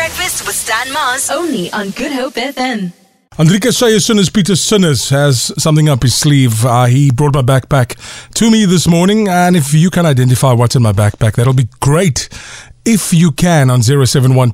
Breakfast with Stan Mars. Only on Good Hope FM. Andrika Sayasunas Peter Sinners has something up his sleeve. Uh, he brought my backpack to me this morning, and if you can identify what's in my backpack, that'll be great. If you can, on 071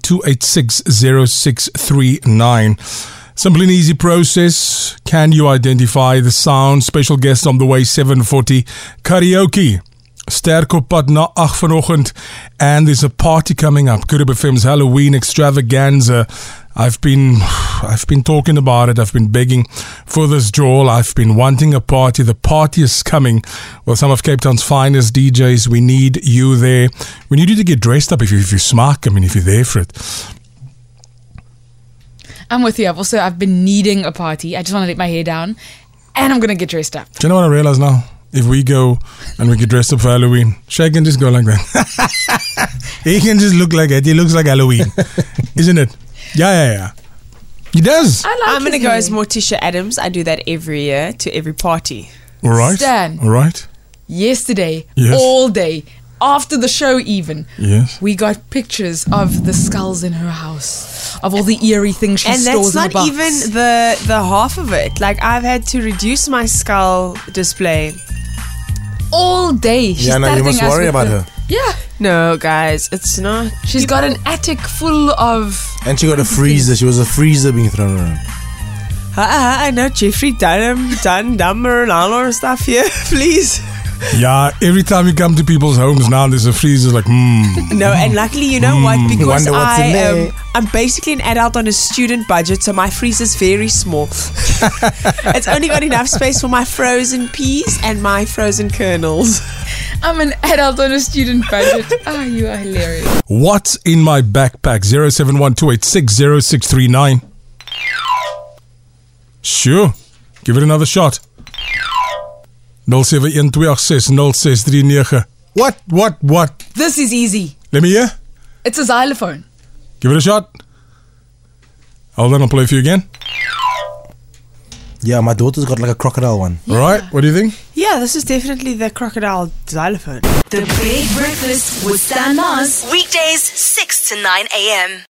Simple and easy process. Can you identify the sound? Special guest on the way, 740 karaoke. Sterk op pad na 8 vanoggend and there's a party coming up. Good FM's Halloween extravaganza. I've been I've been talking about it. I've been begging for this Joel. I've been wanting a party. The party is coming with some of Cape Town's finest DJs. We need you there. We need you to get dressed up if you if you smart. I mean if you're there for it. I'm with you. I've also I've been needing a party. I just want to let my hair down, and I'm gonna get dressed up. Do you know what I realize now? If we go and we get dressed up for Halloween, Shay can just go like that. he can just look like it. He looks like Halloween, isn't it? Yeah, yeah, yeah. He does. I like I'm going to go as Morticia Addams. I do that every year to every party. All right. Stan. All right. yesterday, Yes. all day, after the show, even. Yes. We got pictures of the skulls in her house, of all the eerie things she and stores that's in the And that's not even the the half of it. Like I've had to reduce my skull display. All day. She's Yeah, no, you must worry about the- her. Yeah, No, guys, it's not. she's got an attic full of. And she got a freezer. She was a freezer being thrown around. Ah, I know Jeffrey Dunham, Dun Dumber, and all our stuff here. Please. Yeah. Every time you come to people's homes now, there's a freezer like, hmm. No, and luckily, you know what? Because what's I in there. am, I'm basically an adult on a student budget, so my freezer's very small. it's only got enough space for my frozen peas and my frozen kernels. I'm an adult on a student budget. Ah, you are hilarious. What's in my backpack? 0712860639. Sure. Give it another shot. 0712860639. What? What? What? This is easy. Let me hear. It's a xylophone. Give it a shot. Hold on, I'll play for you again. Yeah, my daughter's got like a crocodile one. All right. What do you think? Yeah, this is definitely the crocodile xylophone. The Big Breakfast with Stan Mars. Weekdays, 6 to 9 a.m.